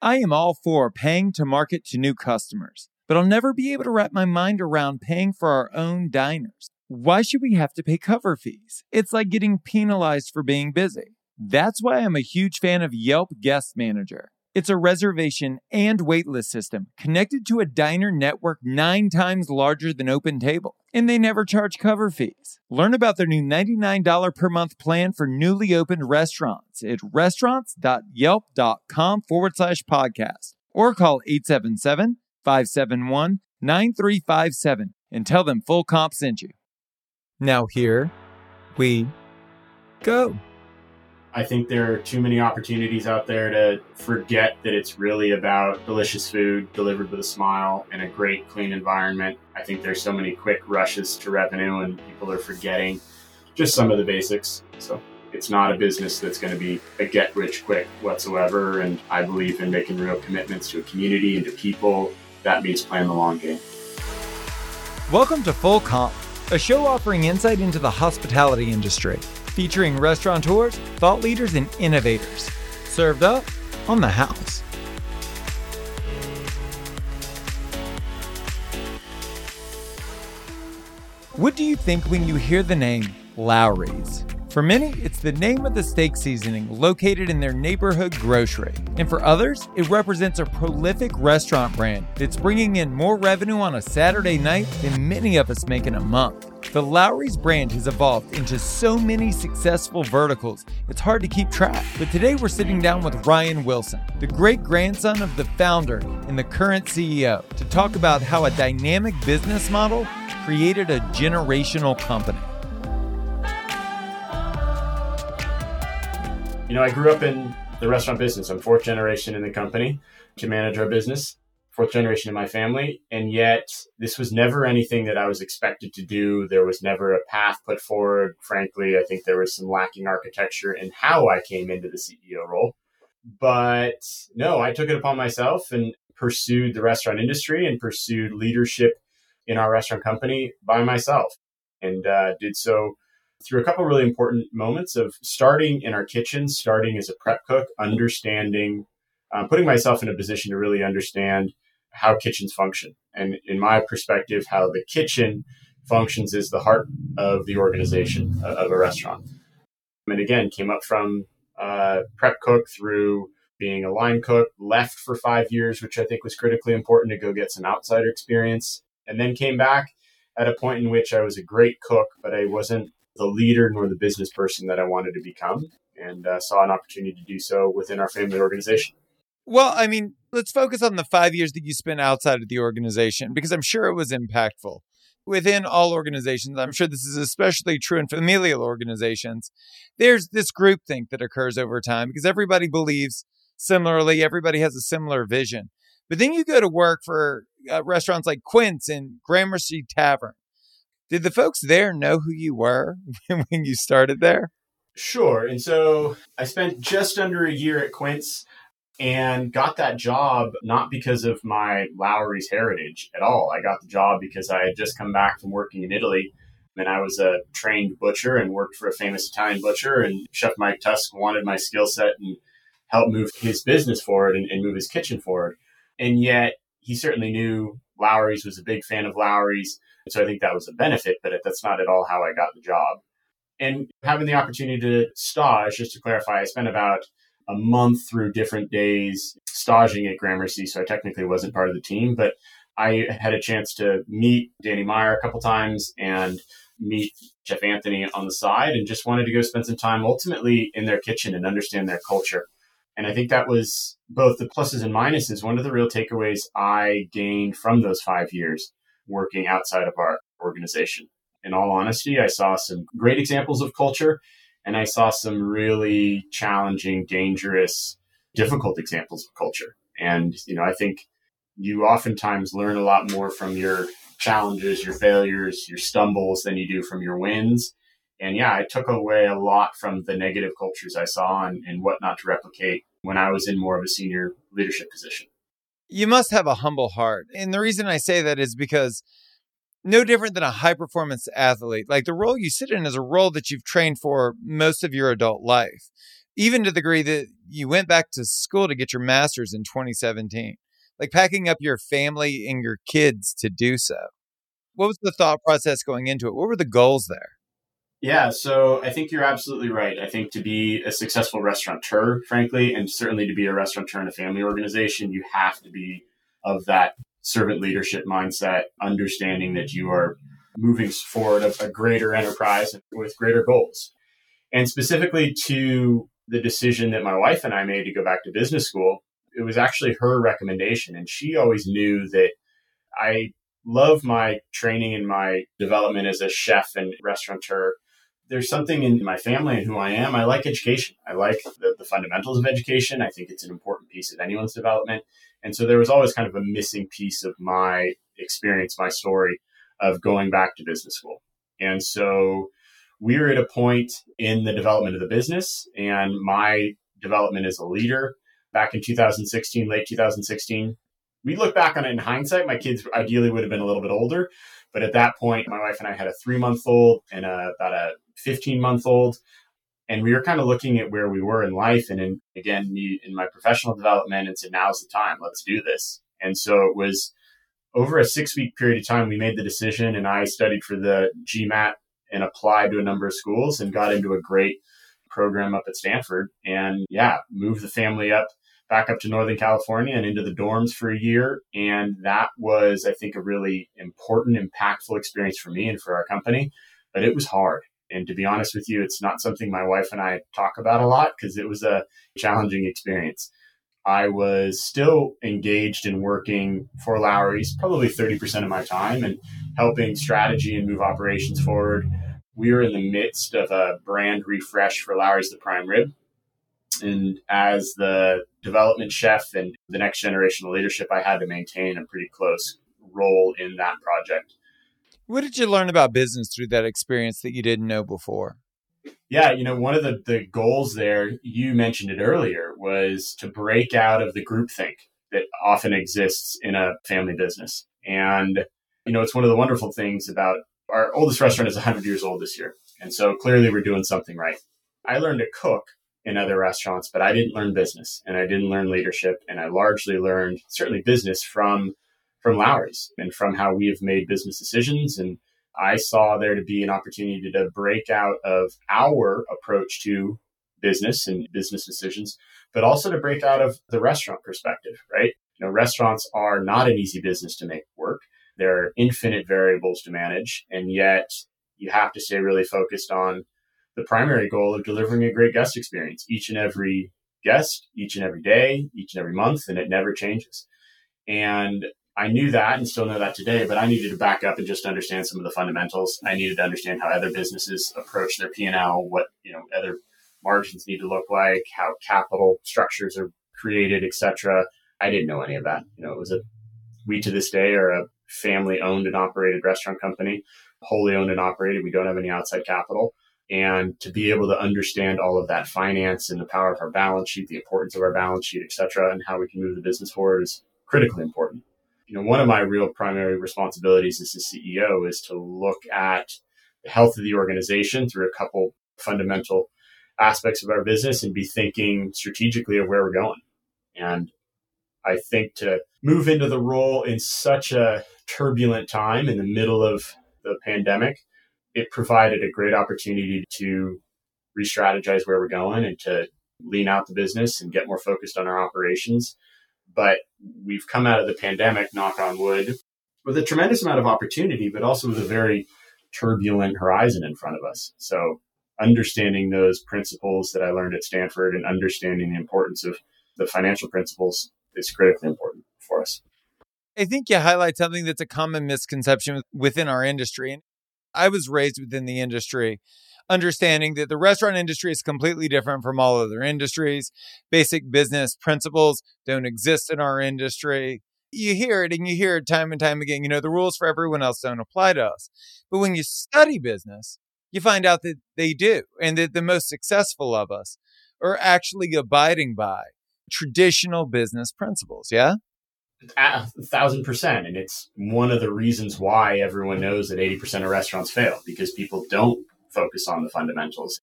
I am all for paying to market to new customers, but I'll never be able to wrap my mind around paying for our own diners. Why should we have to pay cover fees? It's like getting penalized for being busy. That's why I'm a huge fan of Yelp Guest Manager. It's a reservation and waitlist system connected to a diner network nine times larger than OpenTable, and they never charge cover fees. Learn about their new $99 per month plan for newly opened restaurants at restaurants.yelp.com forward slash podcast or call 877 571 9357 and tell them full comp sent you. Now, here we go. I think there are too many opportunities out there to forget that it's really about delicious food delivered with a smile and a great, clean environment. I think there's so many quick rushes to revenue, and people are forgetting just some of the basics. So it's not a business that's going to be a get rich quick whatsoever. And I believe in making real commitments to a community and to people. That means playing the long game. Welcome to Full Comp, a show offering insight into the hospitality industry featuring restaurateurs, thought leaders, and innovators. Served up on the house. What do you think when you hear the name Lawry's? For many, it's the name of the steak seasoning located in their neighborhood grocery. And for others, it represents a prolific restaurant brand that's bringing in more revenue on a Saturday night than many of us make in a month. The Lawry's brand has evolved into so many successful verticals, it's hard to keep track. But today we're sitting down with Ryan Wilson, the great grandson of the founder and the current CEO, to talk about how a dynamic business model created a generational company. You know, I grew up in the restaurant business. I'm fourth generation in the company to manage our business, fourth generation in my family. And yet, this was never anything that I was expected to do. There was never a path put forward. Frankly, I think there was some lacking architecture in how I came into the CEO role. But no, I took it upon myself and pursued the restaurant industry and pursued leadership in our restaurant company by myself and uh, did so through a couple really important moments of starting in our kitchen, starting as a prep cook, understanding, um, putting myself in a position to really understand how kitchens function. And in my perspective, how the kitchen functions is the heart of the organization uh, of a restaurant. And again, came up from uh, prep cook through being a line cook, left for five years, which I think was critically important to go get some outsider experience, and then came back at a point in which I was a great cook, but I wasn't the leader nor the business person that I wanted to become, and uh, saw an opportunity to do so within our family organization. Well, I mean, let's focus on the five years that you spent outside of the organization because I'm sure it was impactful. Within all organizations, I'm sure this is especially true in familial organizations. There's this groupthink that occurs over time because everybody believes similarly, everybody has a similar vision. But then you go to work for uh, restaurants like Quince and Gramercy Tavern, did the folks there know who you were when you started there? Sure. And so I spent just under a year at Quince and got that job not because of my Lawry's heritage at all. I got the job because I had just come back from working in Italy and I was a trained butcher and worked for a famous Italian butcher. And Chef Mike Tusk wanted my skill set and help move his business forward and, and move his kitchen forward. And yet he certainly knew Lawry's was a big fan of Lawry's so I think that was a benefit, but that's not at all how I got the job. And having the opportunity to stage, just to clarify, I spent about a month through different days staging at Gramercy, so I technically wasn't part of the team, but I had a chance to meet Danny Meyer a couple times and meet Jeff Anthony on the side and just wanted to go spend some time ultimately in their kitchen and understand their culture. And I think that was both the pluses and minuses. One of the real takeaways I gained from those five years working outside of our organization. In all honesty, I saw some great examples of culture and I saw some really challenging, dangerous, difficult examples of culture. And, you know, I think you oftentimes learn a lot more from your challenges, your failures, your stumbles than you do from your wins. And yeah, I took away a lot from the negative cultures I saw and, and what not to replicate when I was in more of a senior leadership position you must have a humble heart. And the reason I say that is because no different than a high performance athlete, like the role you sit in is a role that you've trained for most of your adult life. even to the degree that you went back to school to get your master's in 2017, like packing up your family and your kids to do so. What was the thought process going into it? What were the goals there? Yeah, so I think you're absolutely right. I think to be a successful restaurateur, frankly, and certainly to be a restaurateur in a family organization, you have to be of that servant leadership mindset, understanding that you are moving forward a, a greater enterprise with greater goals. And specifically to the decision that my wife and I made to go back to business school, it was actually her recommendation. And she always knew that I love my training and my development as a chef and restaurateur. There's something in my family and who I am. I like education. I like the, the fundamentals of education. I think it's an important piece of anyone's development. And so there was always kind of a missing piece of my experience, my story of going back to business school. And so we were at a point in the development of the business and my development as a leader back in 2016, late 2016. We look back on it in hindsight. My kids ideally would have been a little bit older, but at that point, my wife and I had a three month old and a, about a 15 month old. And we were kind of looking at where we were in life. And in, again, me in my professional development and said, now's the time, let's do this. And so it was over a six week period of time, we made the decision and I studied for the GMAT and applied to a number of schools and got into a great program up at Stanford. And yeah, moved the family up back up to Northern California and into the dorms for a year. And that was, I think, a really important, impactful experience for me and for our company. But it was hard. And to be honest with you, it's not something my wife and I talk about a lot because it was a challenging experience. I was still engaged in working for Lawry's probably 30% of my time and helping strategy and move operations forward. We were in the midst of a brand refresh for Lawry's the Prime Rib. And as the development chef and the next generation of leadership, I had to maintain a pretty close role in that project. What did you learn about business through that experience that you didn't know before? Yeah, you know, one of the, the goals there, you mentioned it earlier, was to break out of the groupthink that often exists in a family business. And, you know, it's one of the wonderful things about our oldest restaurant is 100 years old this year. And so clearly we're doing something right. I learned to cook in other restaurants, but I didn't learn business and I didn't learn leadership. And I largely learned certainly business from, from Lawry's and from how we have made business decisions and I saw there to be an opportunity to break out of our approach to business and business decisions, but also to break out of the restaurant perspective, right? You know, restaurants are not an easy business to make work. There are infinite variables to manage, and yet you have to stay really focused on the primary goal of delivering a great guest experience each and every guest, each and every day, each and every month, and it never changes. And I knew that and still know that today, but I needed to back up and just understand some of the fundamentals. I needed to understand how other businesses approach their P&L, what, you know, other margins need to look like, how capital structures are created, etc. I didn't know any of that. You know, it was a we to this day are a family owned and operated restaurant company, wholly owned and operated. We don't have any outside capital. And to be able to understand all of that finance and the power of our balance sheet, the importance of our balance sheet, et cetera, and how we can move the business forward is critically important you know, one of my real primary responsibilities as a CEO is to look at the health of the organization through a couple fundamental aspects of our business and be thinking strategically of where we're going. And I think to move into the role in such a turbulent time in the middle of the pandemic, it provided a great opportunity to re strategize where we're going and to lean out the business and get more focused on our operations but we've come out of the pandemic, knock on wood, with a tremendous amount of opportunity, but also with a very turbulent horizon in front of us. So understanding those principles that I learned at Stanford and understanding the importance of the financial principles is critically important for us. I think you highlight something that's a common misconception within our industry. And I was raised within the industry understanding that the restaurant industry is completely different from all other industries. Basic business principles don't exist in our industry. You hear it and you hear it time and time again. You know, the rules for everyone else don't apply to us. But when you study business, you find out that they do, and that the most successful of us are actually abiding by traditional business principles. Yeah. A thousand percent. And it's one of the reasons why everyone knows that 80% of restaurants fail because people don't focus on the fundamentals.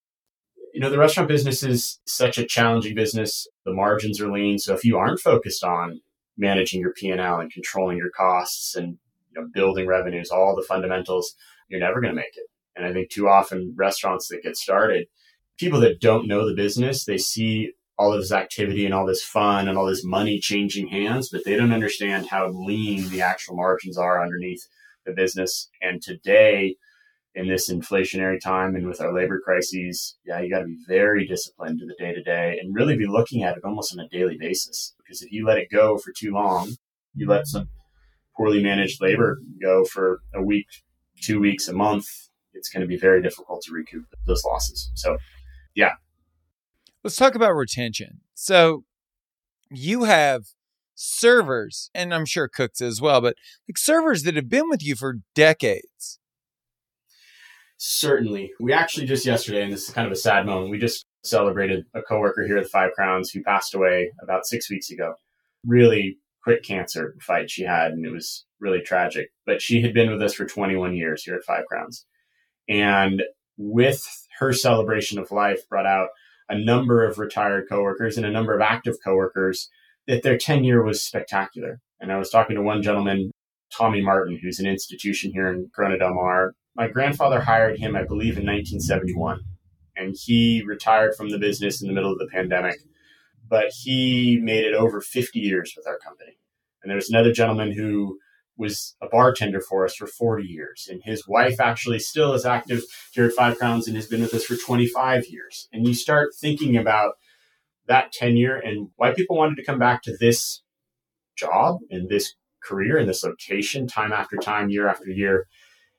You know, the restaurant business is such a challenging business. The margins are lean. So if you aren't focused on managing your P&L and controlling your costs and you know, building revenues, all the fundamentals, you're never going to make it. And I think too often restaurants that get started, people that don't know the business, they see all of this activity and all this fun and all this money changing hands, but they don't understand how lean the actual margins are underneath the business. And today, in this inflationary time and with our labor crises, yeah, you got to be very disciplined to the day to day and really be looking at it almost on a daily basis. Because if you let it go for too long, you let some poorly managed labor go for a week, two weeks, a month, it's going to be very difficult to recoup those losses. So, yeah. Let's talk about retention. So, you have servers, and I'm sure cooks as well, but like servers that have been with you for decades. Certainly. We actually just yesterday, and this is kind of a sad moment, we just celebrated a coworker here at the Five Crowns who passed away about six weeks ago. Really quick cancer fight she had, and it was really tragic. But she had been with us for 21 years here at Five Crowns. And with her celebration of life, brought out a number of retired coworkers and a number of active coworkers that their tenure was spectacular. And I was talking to one gentleman, Tommy Martin, who's an institution here in Corona Del Mar. My grandfather hired him, I believe, in 1971. And he retired from the business in the middle of the pandemic. But he made it over 50 years with our company. And there's another gentleman who was a bartender for us for 40 years. And his wife actually still is active here at Five Crowns and has been with us for 25 years. And you start thinking about that tenure and why people wanted to come back to this job and this career and this location time after time, year after year.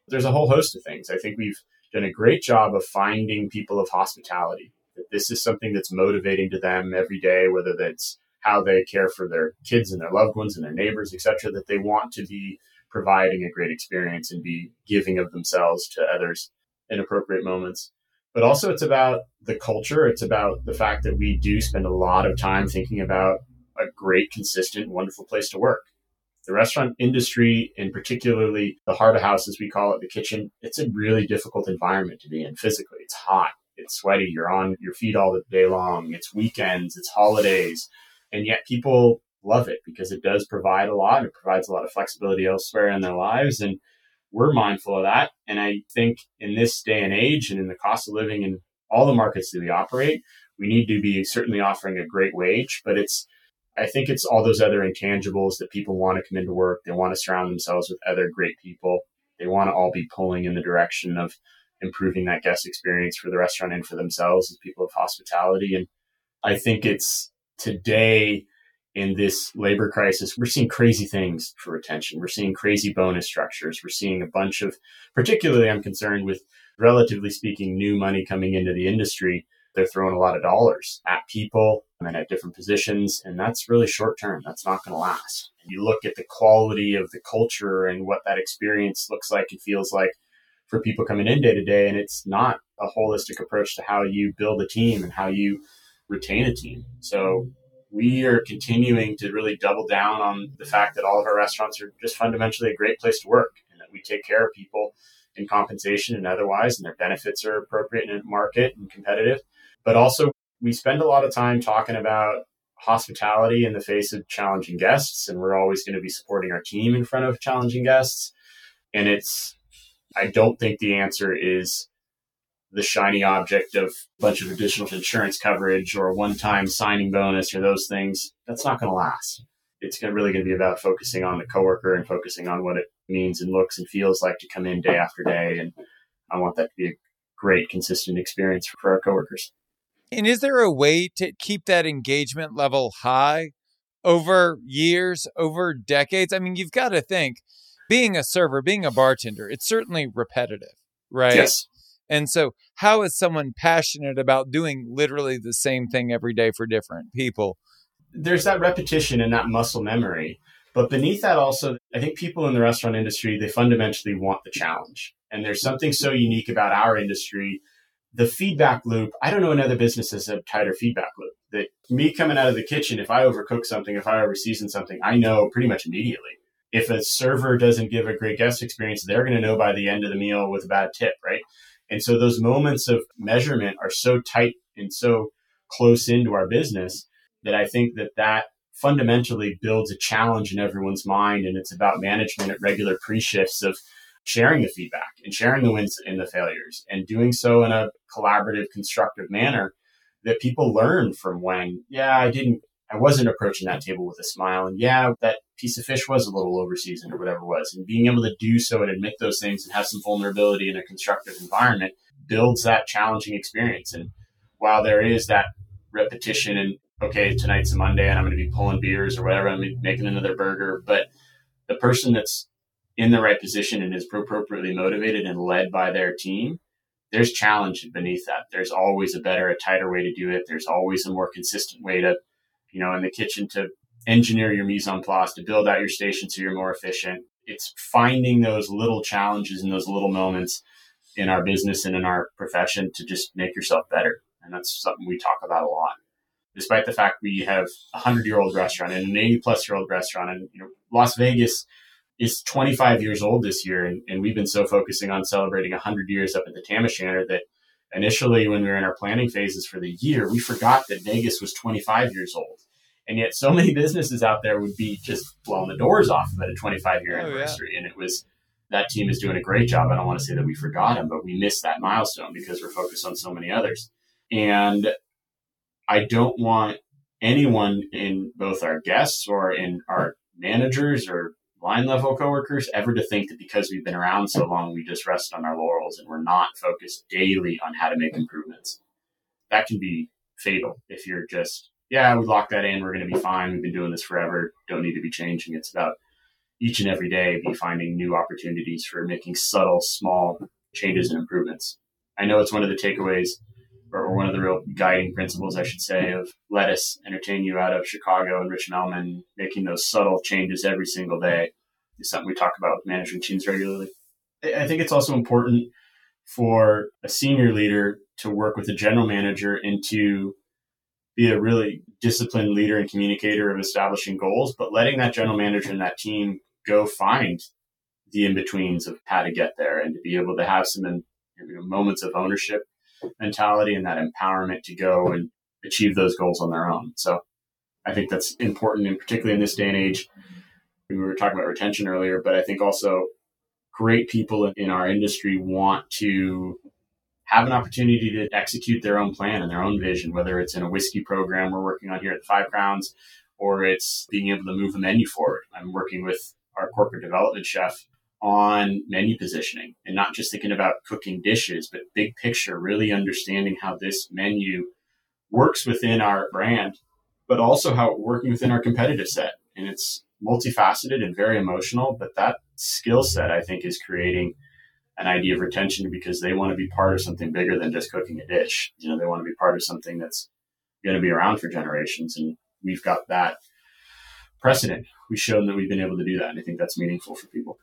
There's a whole host of things. I think we've done a great job of finding people of hospitality. That this is something that's motivating to them every day, whether that's how they care for their kids and their loved ones and their neighbors, etc. That they want to be providing a great experience and be giving of themselves to others in appropriate moments but also it's about the culture. It's about the fact that we do spend a lot of time thinking about a great, consistent, wonderful place to work. The restaurant industry, and particularly the heart of house, as we call it, the kitchen, it's a really difficult environment to be in physically. It's hot, it's sweaty, you're on your feet all the day long, it's weekends, it's holidays, and yet people love it because it does provide a lot. It provides a lot of flexibility elsewhere in their lives. And we're mindful of that. And I think in this day and age and in the cost of living in all the markets that we operate, we need to be certainly offering a great wage, but it's, I think it's all those other intangibles that people want to come into work. They want to surround themselves with other great people. They want to all be pulling in the direction of improving that guest experience for the restaurant and for themselves as people of hospitality. And I think it's today in this labor crisis, we're seeing crazy things for retention. We're seeing crazy bonus structures. We're seeing a bunch of, particularly, I'm concerned with, relatively speaking, new money coming into the industry. They're throwing a lot of dollars at people and at different positions. And that's really short term. That's not going to last. You look at the quality of the culture and what that experience looks like and feels like for people coming in day to day. And it's not a holistic approach to how you build a team and how you retain a team. So we are continuing to really double down on the fact that all of our restaurants are just fundamentally a great place to work and that we take care of people in compensation and otherwise, and their benefits are appropriate in market and competitive. But also, we spend a lot of time talking about hospitality in the face of challenging guests, and we're always going to be supporting our team in front of challenging guests. And it's, I don't think the answer is the shiny object of a bunch of additional insurance coverage or a one-time signing bonus or those things, that's not going to last. It's really going to be about focusing on the coworker and focusing on what it means and looks and feels like to come in day after day. And I want that to be a great, consistent experience for our coworkers. And is there a way to keep that engagement level high over years, over decades? I mean, you've got to think being a server, being a bartender, it's certainly repetitive, right? Yes. And so, how is someone passionate about doing literally the same thing every day for different people? There's that repetition and that muscle memory. But beneath that, also, I think people in the restaurant industry, they fundamentally want the challenge. And there's something so unique about our industry. The feedback loop, I don't know another business has a tighter feedback loop. That me coming out of the kitchen, if I overcook something, if I overseason something, I know pretty much immediately. If a server doesn't give a great guest experience, they're going to know by the end of the meal with a bad tip, right? And so those moments of measurement are so tight and so close into our business that I think that that fundamentally builds a challenge in everyone's mind. And it's about management at regular pre shifts of sharing the feedback and sharing the wins and the failures and doing so in a collaborative, constructive manner that people learn from when, yeah, I didn't, I wasn't approaching that table with a smile. And yeah, that piece of fish was a little overseasoned or whatever it was. And being able to do so and admit those things and have some vulnerability in a constructive environment builds that challenging experience. And while there is that repetition and okay, tonight's a Monday and I'm going to be pulling beers or whatever, I'm making another burger, but the person that's in the right position and is appropriately motivated and led by their team, there's challenge beneath that. There's always a better, a tighter way to do it. There's always a more consistent way to, you know, in the kitchen to engineer your mise en place, to build out your station so you're more efficient. It's finding those little challenges and those little moments in our business and in our profession to just make yourself better. And that's something we talk about a lot. Despite the fact we have a hundred year old restaurant and an 80 plus year old restaurant and you know, Las Vegas is 25 years old this year. And, and we've been so focusing on celebrating 100 years up at the Tam O'Shanter that initially, when we were in our planning phases for the year, we forgot that Vegas was 25 years old. And yet, so many businesses out there would be just blowing the doors off of it, a 25 year oh, anniversary. Yeah. And it was that team is doing a great job. I don't want to say that we forgot them, but we missed that milestone because we're focused on so many others. And I don't want anyone in both our guests or in our managers or line level coworkers ever to think that because we've been around so long, we just rest on our laurels and we're not focused daily on how to make improvements. That can be fatal if you're just, yeah, we lock that in, we're going to be fine. We've been doing this forever, don't need to be changing. It's about each and every day be finding new opportunities for making subtle, small changes and improvements. I know it's one of the takeaways or one of the real guiding principles, I should say, of Lettuce Entertain You out of Chicago and Rich Melman, making those subtle changes every single day is something we talk about with management teams regularly. I think it's also important for a senior leader to work with a general manager and to be a really disciplined leader and communicator of establishing goals, but letting that general manager and that team go find the in betweens of how to get there and to be able to have some you know, moments of ownership mentality and that empowerment to go and achieve those goals on their own. So I think that's important, and particularly in this day and age. We were talking about retention earlier, but I think also great people in our industry want to have an opportunity to execute their own plan and their own vision, whether it's in a whiskey program we're working on here at the Five Crowns, or it's being able to move a menu forward. I'm working with our corporate development chef on menu positioning and not just thinking about cooking dishes, but big picture, really understanding how this menu works within our brand, but also how it working within our competitive set. And it's multifaceted and very emotional, but that skill set I think is creating an idea of retention because they want to be part of something bigger than just cooking a dish. You know, they want to be part of something that's going to be around for generations. And we've got that precedent. We've shown that we've been able to do that. And I think that's meaningful for people.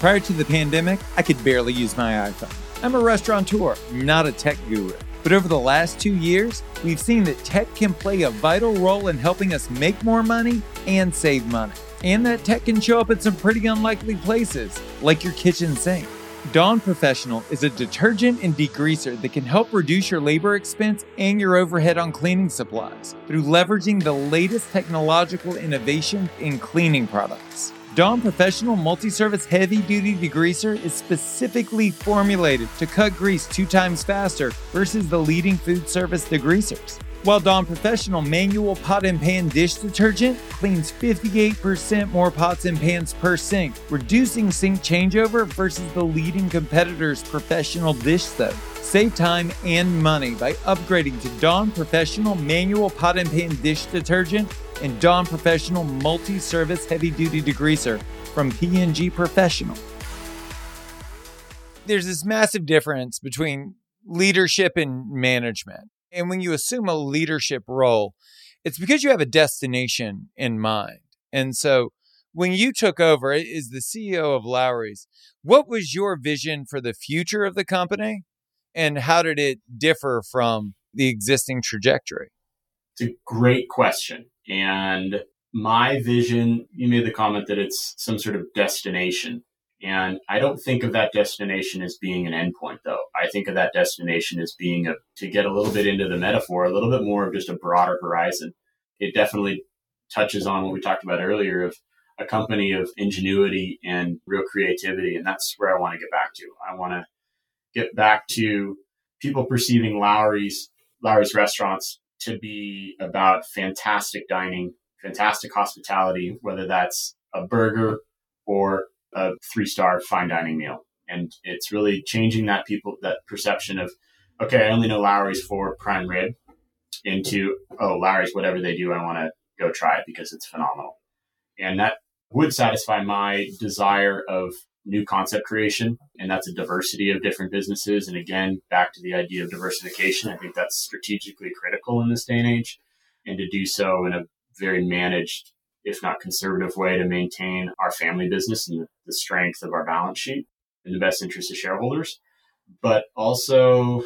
Prior to the pandemic, I could barely use my iPhone. I'm a restaurateur, not a tech guru. But over the last two years, we've seen that tech can play a vital role in helping us make more money and save money. And that tech can show up in some pretty unlikely places, like your kitchen sink. Dawn Professional is a detergent and degreaser that can help reduce your labor expense and your overhead on cleaning supplies through leveraging the latest technological innovation in cleaning products. Dawn Professional Multi-Service Heavy Duty Degreaser is specifically formulated to cut grease two times faster versus the leading food service degreasers. While Dawn Professional Manual Pot and Pan Dish Detergent cleans 58% more pots and pans per sink, reducing sink changeover versus the leading competitor's professional dish soap. Save time and money by upgrading to Dawn Professional Manual Pot and Pan Dish Detergent and Dawn Professional Multi Service Heavy Duty Degreaser from P&G Professional. There's this massive difference between leadership and management. And when you assume a leadership role, it's because you have a destination in mind. And so when you took over as the CEO of Lawry's, what was your vision for the future of the company? And how did it differ from the existing trajectory? It's a great question. And my vision, you made the comment that it's some sort of destination. And I don't think of that destination as being an endpoint, though. I think of that destination as being a, to get a little bit into the metaphor, a little bit more of just a broader horizon. It definitely touches on what we talked about earlier of a company of ingenuity and real creativity. And that's where I want to get back to. I want to get back to people perceiving Lawry's, Lawry's restaurants to be about fantastic dining, fantastic hospitality, whether that's a burger or a three star fine dining meal. And it's really changing that people, that perception of, okay, I only know Lawry's for prime rib into, oh, Lawry's whatever they do, I want to go try it because it's phenomenal. And that would satisfy my desire of new concept creation. And that's a diversity of different businesses. And again, back to the idea of diversification, I think that's strategically critical in this day and age. And to do so in a very managed, if not conservative way to maintain our family business and the strength of our balance sheet in the best interest of shareholders. But also,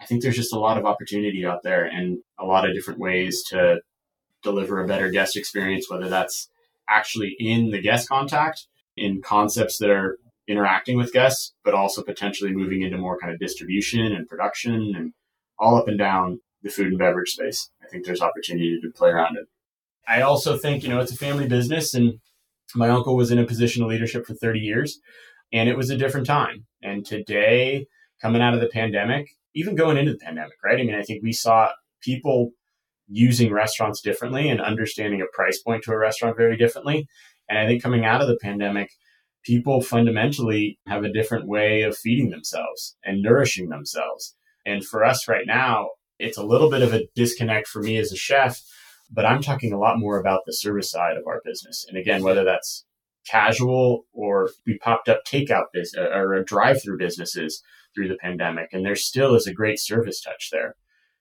I think there's just a lot of opportunity out there and a lot of different ways to deliver a better guest experience, whether that's actually in the guest contact in concepts that are interacting with guests, but also potentially moving into more kind of distribution and production and all up and down the food and beverage space. I think there's opportunity to play around it. I also think, you know, it's a family business and my uncle was in a position of leadership for 30 years and it was a different time. And today, coming out of the pandemic, even going into the pandemic, right? I mean, I think we saw people using restaurants differently and understanding a price point to a restaurant very differently. And I think coming out of the pandemic, people fundamentally have a different way of feeding themselves and nourishing themselves. And for us right now, it's a little bit of a disconnect for me as a chef, but I'm talking a lot more about the service side of our business. And again, whether that's casual or we popped up takeout business uh, or drive through businesses through the pandemic, and there still is a great service touch there.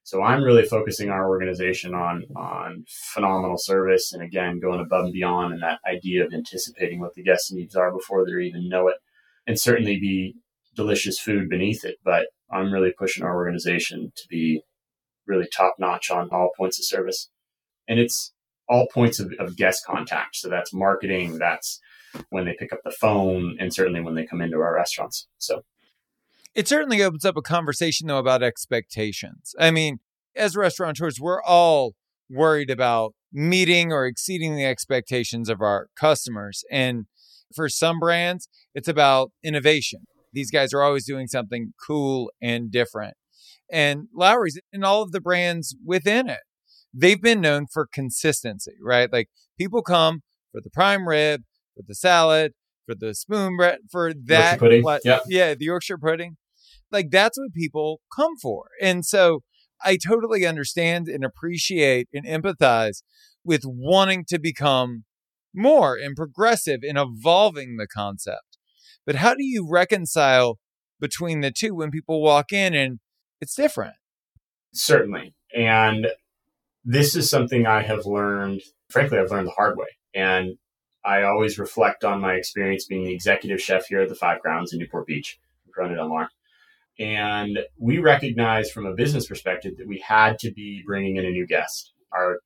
So I'm really focusing our organization on on phenomenal service and again going above and beyond and that idea of anticipating what the guest needs are before they even know it, and certainly be delicious food beneath it. But I'm really pushing our organization to be really top notch on all points of service, and it's all points of, of guest contact. So that's marketing, that's when they pick up the phone, and certainly when they come into our restaurants. So it certainly opens up a conversation, though, about expectations. I mean, as restaurateurs, we're all worried about meeting or exceeding the expectations of our customers. And for some brands, it's about innovation. These guys are always doing something cool and different. And Lawry's and all of the brands within it, they've been known for consistency, right? Like people come for the prime rib, for the salad, for the spoon bread, for that. What, yeah. yeah, the Yorkshire pudding. Like that's what people come for. And so I totally understand and appreciate and empathize with wanting to become more and progressive in evolving the concept. But how do you reconcile between the two when people walk in and it's different? Certainly. And this is something I have learned, frankly, I've learned the hard way. And I always reflect on my experience being the executive chef here at the Five Crowns in Newport Beach, Corona Del Mar. And we recognized from a business perspective that we had to be bringing in a new guest. Our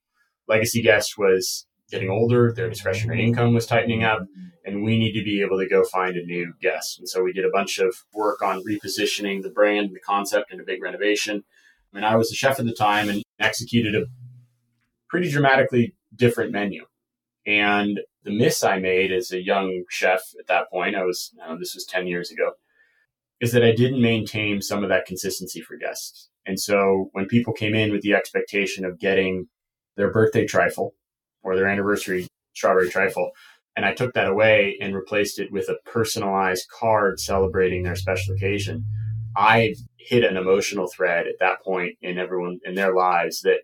legacy guest was getting older, their discretionary income was tightening up, and we need to be able to go find a new guest. And so we did a bunch of work on repositioning the brand, the concept, and a big renovation. I mean, I was the chef at the time and executed a pretty dramatically different menu. And the miss I made as a young chef at that point, I was, know, this was 10 years ago, is that I didn't maintain some of that consistency for guests. And so when people came in with the expectation of getting their birthday trifle or their anniversary strawberry trifle, and I took that away and replaced it with a personalized card celebrating their special occasion, I hit an emotional thread at that point in everyone in their lives that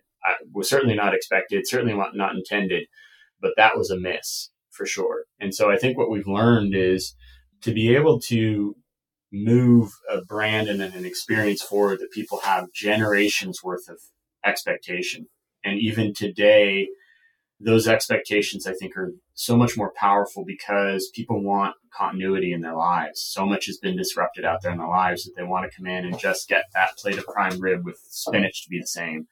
was certainly not expected, certainly not intended, but that was a miss for sure. And so I think what we've learned is to be able to move a brand and an experience forward that people have generations worth of expectation. And even today, those expectations I think are so much more powerful because people want continuity in their lives. So much has been disrupted out there in their lives that they want to come in and just get that plate of prime rib with spinach to be the same.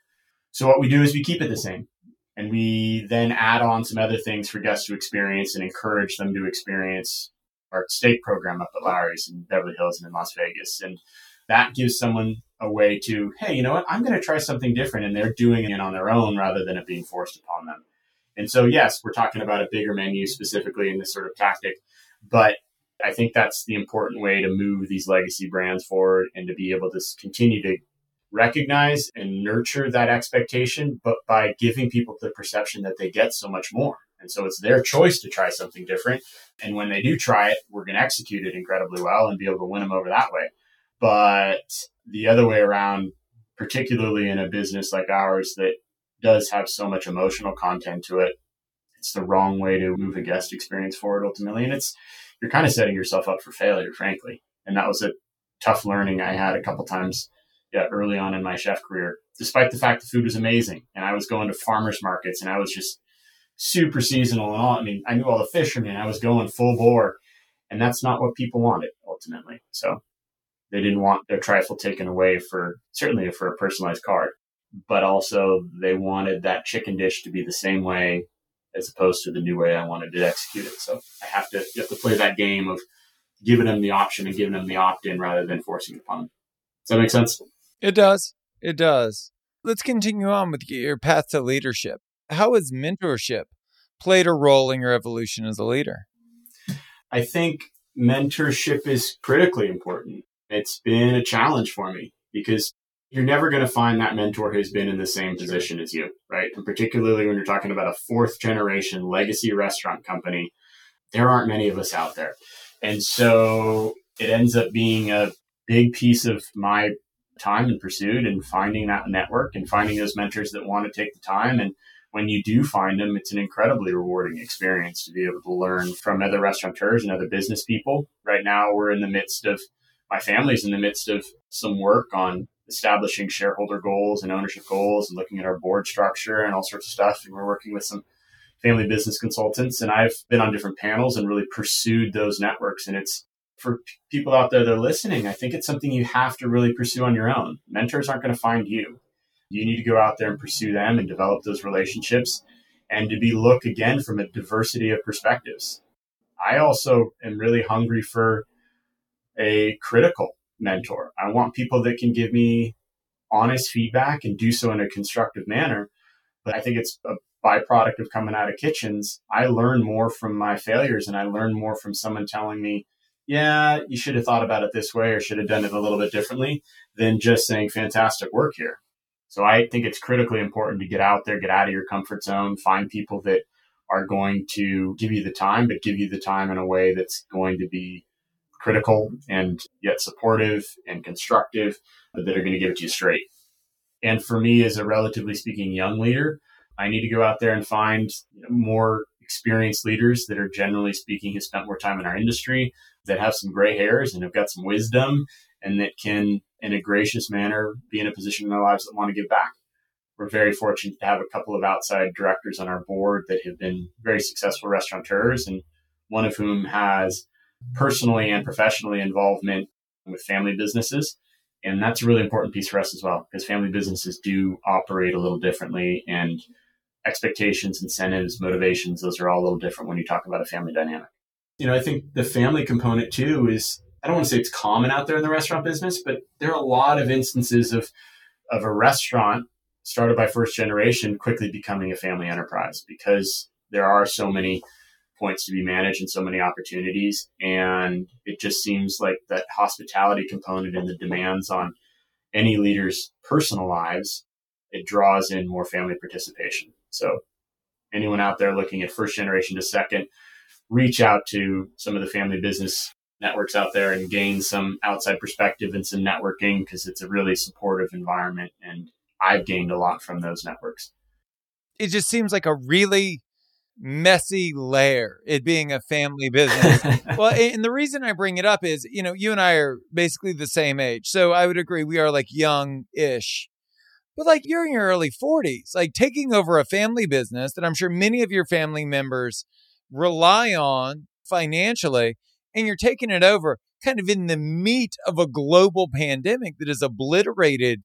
So what we do is we keep it the same. And we then add on some other things for guests to experience and encourage them to experience our steak program up at Lawry's in Beverly Hills and in Las Vegas. And that gives someone a way to, hey, you know what? I'm going to try something different. And they're doing it on their own rather than it being forced upon them. And so, yes, we're talking about a bigger menu specifically in this sort of tactic. But I think that's the important way to move these legacy brands forward and to be able to continue to recognize and nurture that expectation, but by giving people the perception that they get so much more. And so it's their choice to try something different. And when they do try it, we're going to execute it incredibly well and be able to win them over that way. But the other way around, particularly in a business like ours that does have so much emotional content to it, it's the wrong way to move a guest experience forward ultimately. And it's, you're kind of setting yourself up for failure, frankly. And that was a tough learning I had a couple times yeah, early on in my chef career, despite the fact the food was amazing. And I was going to farmers markets and I was just super seasonal and all. I mean, I knew all the fishermen. I was going full bore. And that's not what people wanted ultimately. So they didn't want their trifle taken away for certainly for a personalized card, but also they wanted that chicken dish to be the same way as opposed to the new way I wanted to execute it. So I have to you have to play that game of giving them the option and giving them the opt in rather than forcing it upon them. Does that make sense? It does. It does. Let's continue on with your path to leadership. How has mentorship played a role in your evolution as a leader? I think mentorship is critically important. It's been a challenge for me because you're never going to find that mentor who's been in the same position as you, right? And particularly when you're talking about a fourth generation legacy restaurant company, there aren't many of us out there. And so it ends up being a big piece of my time and pursued and finding that network and finding those mentors that want to take the time. And when you do find them, it's an incredibly rewarding experience to be able to learn from other restaurateurs and other business people. Right now, we're in the midst of my family's in the midst of some work on establishing shareholder goals and ownership goals and looking at our board structure and all sorts of stuff. And we're working with some family business consultants. And I've been on different panels and really pursued those networks. And it's for people out there that are listening, I think it's something you have to really pursue on your own. Mentors aren't going to find you. You need to go out there and pursue them and develop those relationships and to be look again from a diversity of perspectives. I also am really hungry for a critical mentor. I want people that can give me honest feedback and do so in a constructive manner. But I think it's a byproduct of coming out of kitchens. I learn more from my failures and I learn more from someone telling me, yeah, you should have thought about it this way or should have done it a little bit differently than just saying fantastic work here. So I think it's critically important to get out there, get out of your comfort zone, find people that are going to give you the time, but give you the time in a way that's going to be critical and yet supportive and constructive that are going to give it to you straight. And for me, as a relatively speaking young leader, I need to go out there and find more experienced leaders that are generally speaking have spent more time in our industry, that have some gray hairs and have got some wisdom, and that can, in a gracious manner, be in a position in their lives that want to give back. We're very fortunate to have a couple of outside directors on our board that have been very successful restaurateurs, and one of whom has personally and professionally involvement with family businesses. And that's a really important piece for us as well, because family businesses do operate a little differently and expectations, incentives, motivations, those are all a little different when you talk about a family dynamic. You know, I think the family component too is, I don't want to say it's common out there in the restaurant business, but there are a lot of instances of, of a restaurant started by first generation quickly becoming a family enterprise because there are so many points to be managed and so many opportunities. And it just seems like that hospitality component and the demands on any leader's personal lives, it draws in more family participation. So anyone out there looking at first generation to second, reach out to some of the family business networks out there and gain some outside perspective and some networking because it's a really supportive environment. And I've gained a lot from those networks. It just seems like a really messy layer, it being a family business. well, and the reason I bring it up is, you know, you and I are basically the same age. So I would agree we are like young ish. But like you're in your early 40s, like taking over a family business that I'm sure many of your family members rely on financially, and you're taking it over kind of in the meat of a global pandemic that has obliterated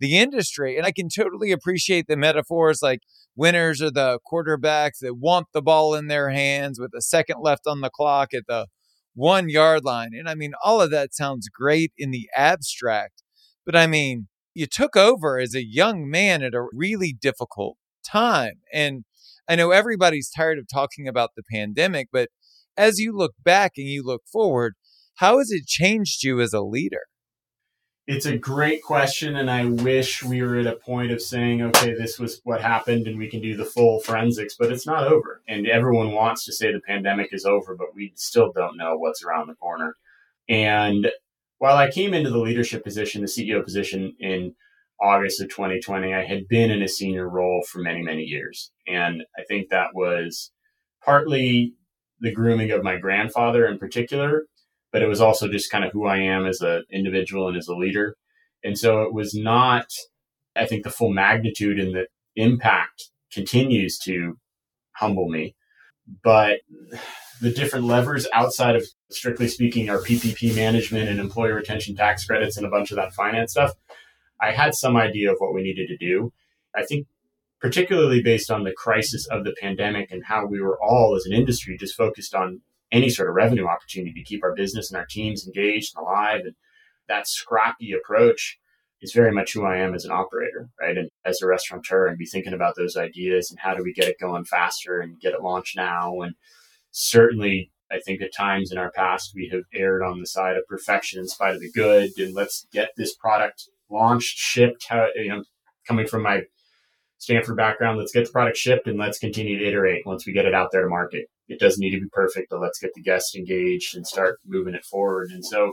the industry. And I can totally appreciate the metaphors like Winners are the quarterbacks that want the ball in their hands with a second left on the clock at the one yard line. And I mean, all of that sounds great in the abstract, but I mean, you took over as a young man at a really difficult time. And I know everybody's tired of talking about the pandemic, but as you look back and you look forward, how has it changed you as a leader? It's a great question, and I wish we were at a point of saying, okay, this was what happened and we can do the full forensics, but it's not over. And everyone wants to say the pandemic is over, but we still don't know what's around the corner. And while I came into the leadership position, the CEO position in August of 2020, I had been in a senior role for many, many years. And I think that was partly the grooming of my grandfather in particular, but it was also just kind of who I am as an individual and as a leader. And so it was not, I think, the full magnitude and the impact continues to humble me. But the different levers outside of strictly speaking our PPP management and employer retention tax credits and a bunch of that finance stuff, I had some idea of what we needed to do. I think particularly based on the crisis of the pandemic and how we were all as an industry just focused on any sort of revenue opportunity to keep our business and our teams engaged and alive. And that scrappy approach is very much who I am as an operator, right? And as a restaurateur and be thinking about those ideas and how do we get it going faster and get it launched now. And certainly I think at times in our past we have erred on the side of perfection in spite of the good and let's get this product launched, shipped, how, you know, coming from my Stanford background, let's get the product shipped and let's continue to iterate once we get it out there to market it doesn't need to be perfect, but let's get the guests engaged and start moving it forward. And so,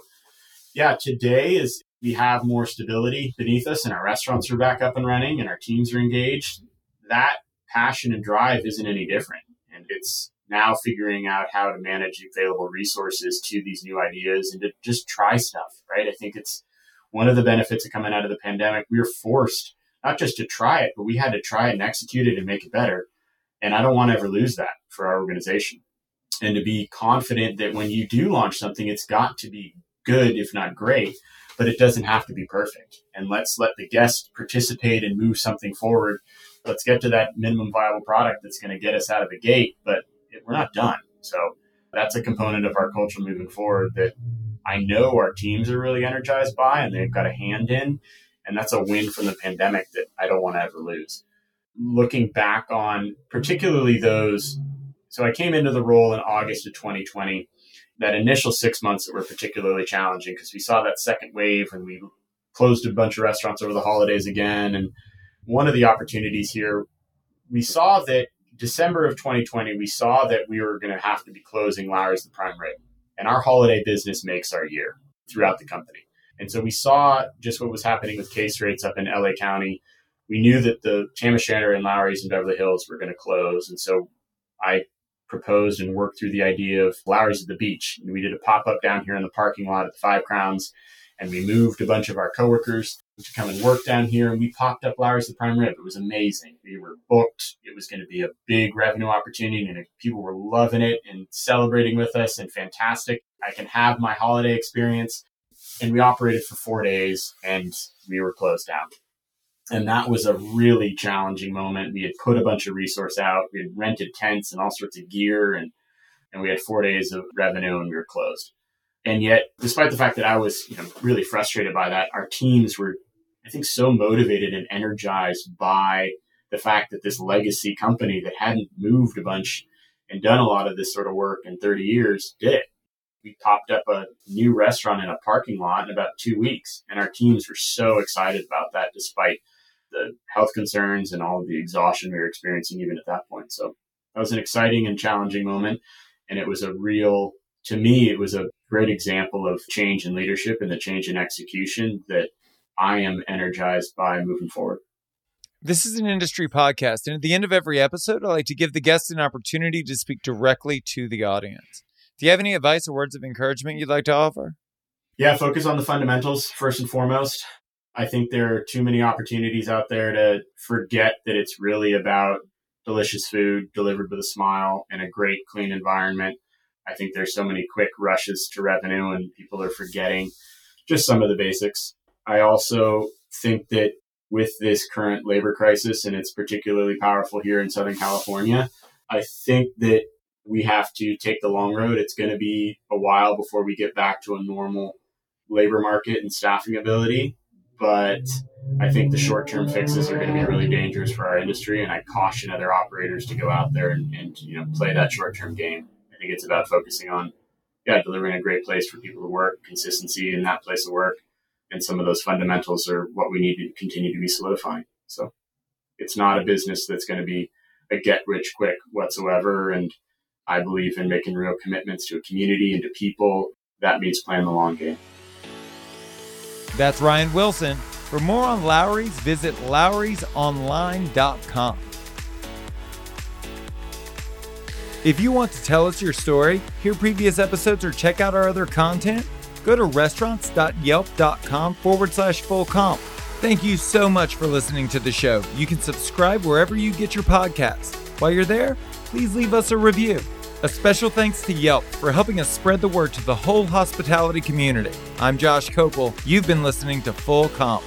yeah, today is we have more stability beneath us and our restaurants are back up and running and our teams are engaged. That passion and drive isn't any different. And it's now figuring out how to manage available resources to these new ideas and to just try stuff, right? I think it's one of the benefits of coming out of the pandemic. We were forced not just to try it, but we had to try it and execute it and make it better. And I don't want to ever lose that for our organization. And to be confident that when you do launch something, it's got to be good, if not great, but it doesn't have to be perfect. And let's let the guest participate and move something forward. Let's get to that minimum viable product that's going to get us out of the gate, but we're not done. So that's a component of our culture moving forward that I know our teams are really energized by and they've got a hand in. And that's a win from the pandemic that I don't want to ever lose looking back on particularly those. So I came into the role in August of 2020. That initial six months that were particularly challenging because we saw that second wave and we closed a bunch of restaurants over the holidays again. And one of the opportunities here, we saw that December of 2020, we saw that we were going to have to be closing Lawry's the prime rib. And our holiday business makes our year throughout the company. And so we saw just what was happening with case rates up in LA County we knew that the Tam and Lawry's in Beverly Hills were going to close. And so I proposed and worked through the idea of Lawry's at the beach. And we did a pop up down here in the parking lot at the Five Crowns. And we moved a bunch of our coworkers to come and work down here. And we popped up Lawry's the Prime Rib. It was amazing. We were booked. It was going to be a big revenue opportunity. And people were loving it and celebrating with us and fantastic. I can have my holiday experience. And we operated for four days and we were closed down. And that was a really challenging moment. We had put a bunch of resource out. We had rented tents and all sorts of gear and, and we had four days of revenue and we were closed. And yet, despite the fact that I was you know, really frustrated by that, our teams were, I think, so motivated and energized by the fact that this legacy company that hadn't moved a bunch and done a lot of this sort of work in 30 years did it. We popped up a new restaurant in a parking lot in about two weeks, and our teams were so excited about that, despite the health concerns and all of the exhaustion we were experiencing even at that point. So that was an exciting and challenging moment. And it was a real, to me, it was a great example of change in leadership and the change in execution that I am energized by moving forward. This is an industry podcast, and at the end of every episode, I like to give the guests an opportunity to speak directly to the audience. Do you have any advice or words of encouragement you'd like to offer? Yeah, focus on the fundamentals first and foremost. I think there are too many opportunities out there to forget that it's really about delicious food delivered with a smile and a great, clean environment. I think there's so many quick rushes to revenue and people are forgetting just some of the basics. I also think that with this current labor crisis, and it's particularly powerful here in Southern California, I think that we have to take the long road. It's going to be a while before we get back to a normal labor market and staffing ability. But I think the short term fixes are going to be really dangerous for our industry. And I caution other operators to go out there and, and you know play that short term game. I think it's about focusing on yeah, delivering a great place for people to work, consistency in that place of work. And some of those fundamentals are what we need to continue to be solidifying. So it's not a business that's going to be a get rich quick whatsoever. And I believe in making real commitments to a community and to people. That means playing the long game. That's Ryan Wilson. For more on Lawry's, visit lawrysonline.com. If you want to tell us your story, hear previous episodes, or check out our other content, go to restaurants.yelp.com forward slash full comp. Thank you so much for listening to the show. You can subscribe wherever you get your podcasts. While you're there, please leave us a review. A special thanks to Yelp for helping us spread the word to the whole hospitality community. I'm Josh Kopel. You've been listening to Full Comp.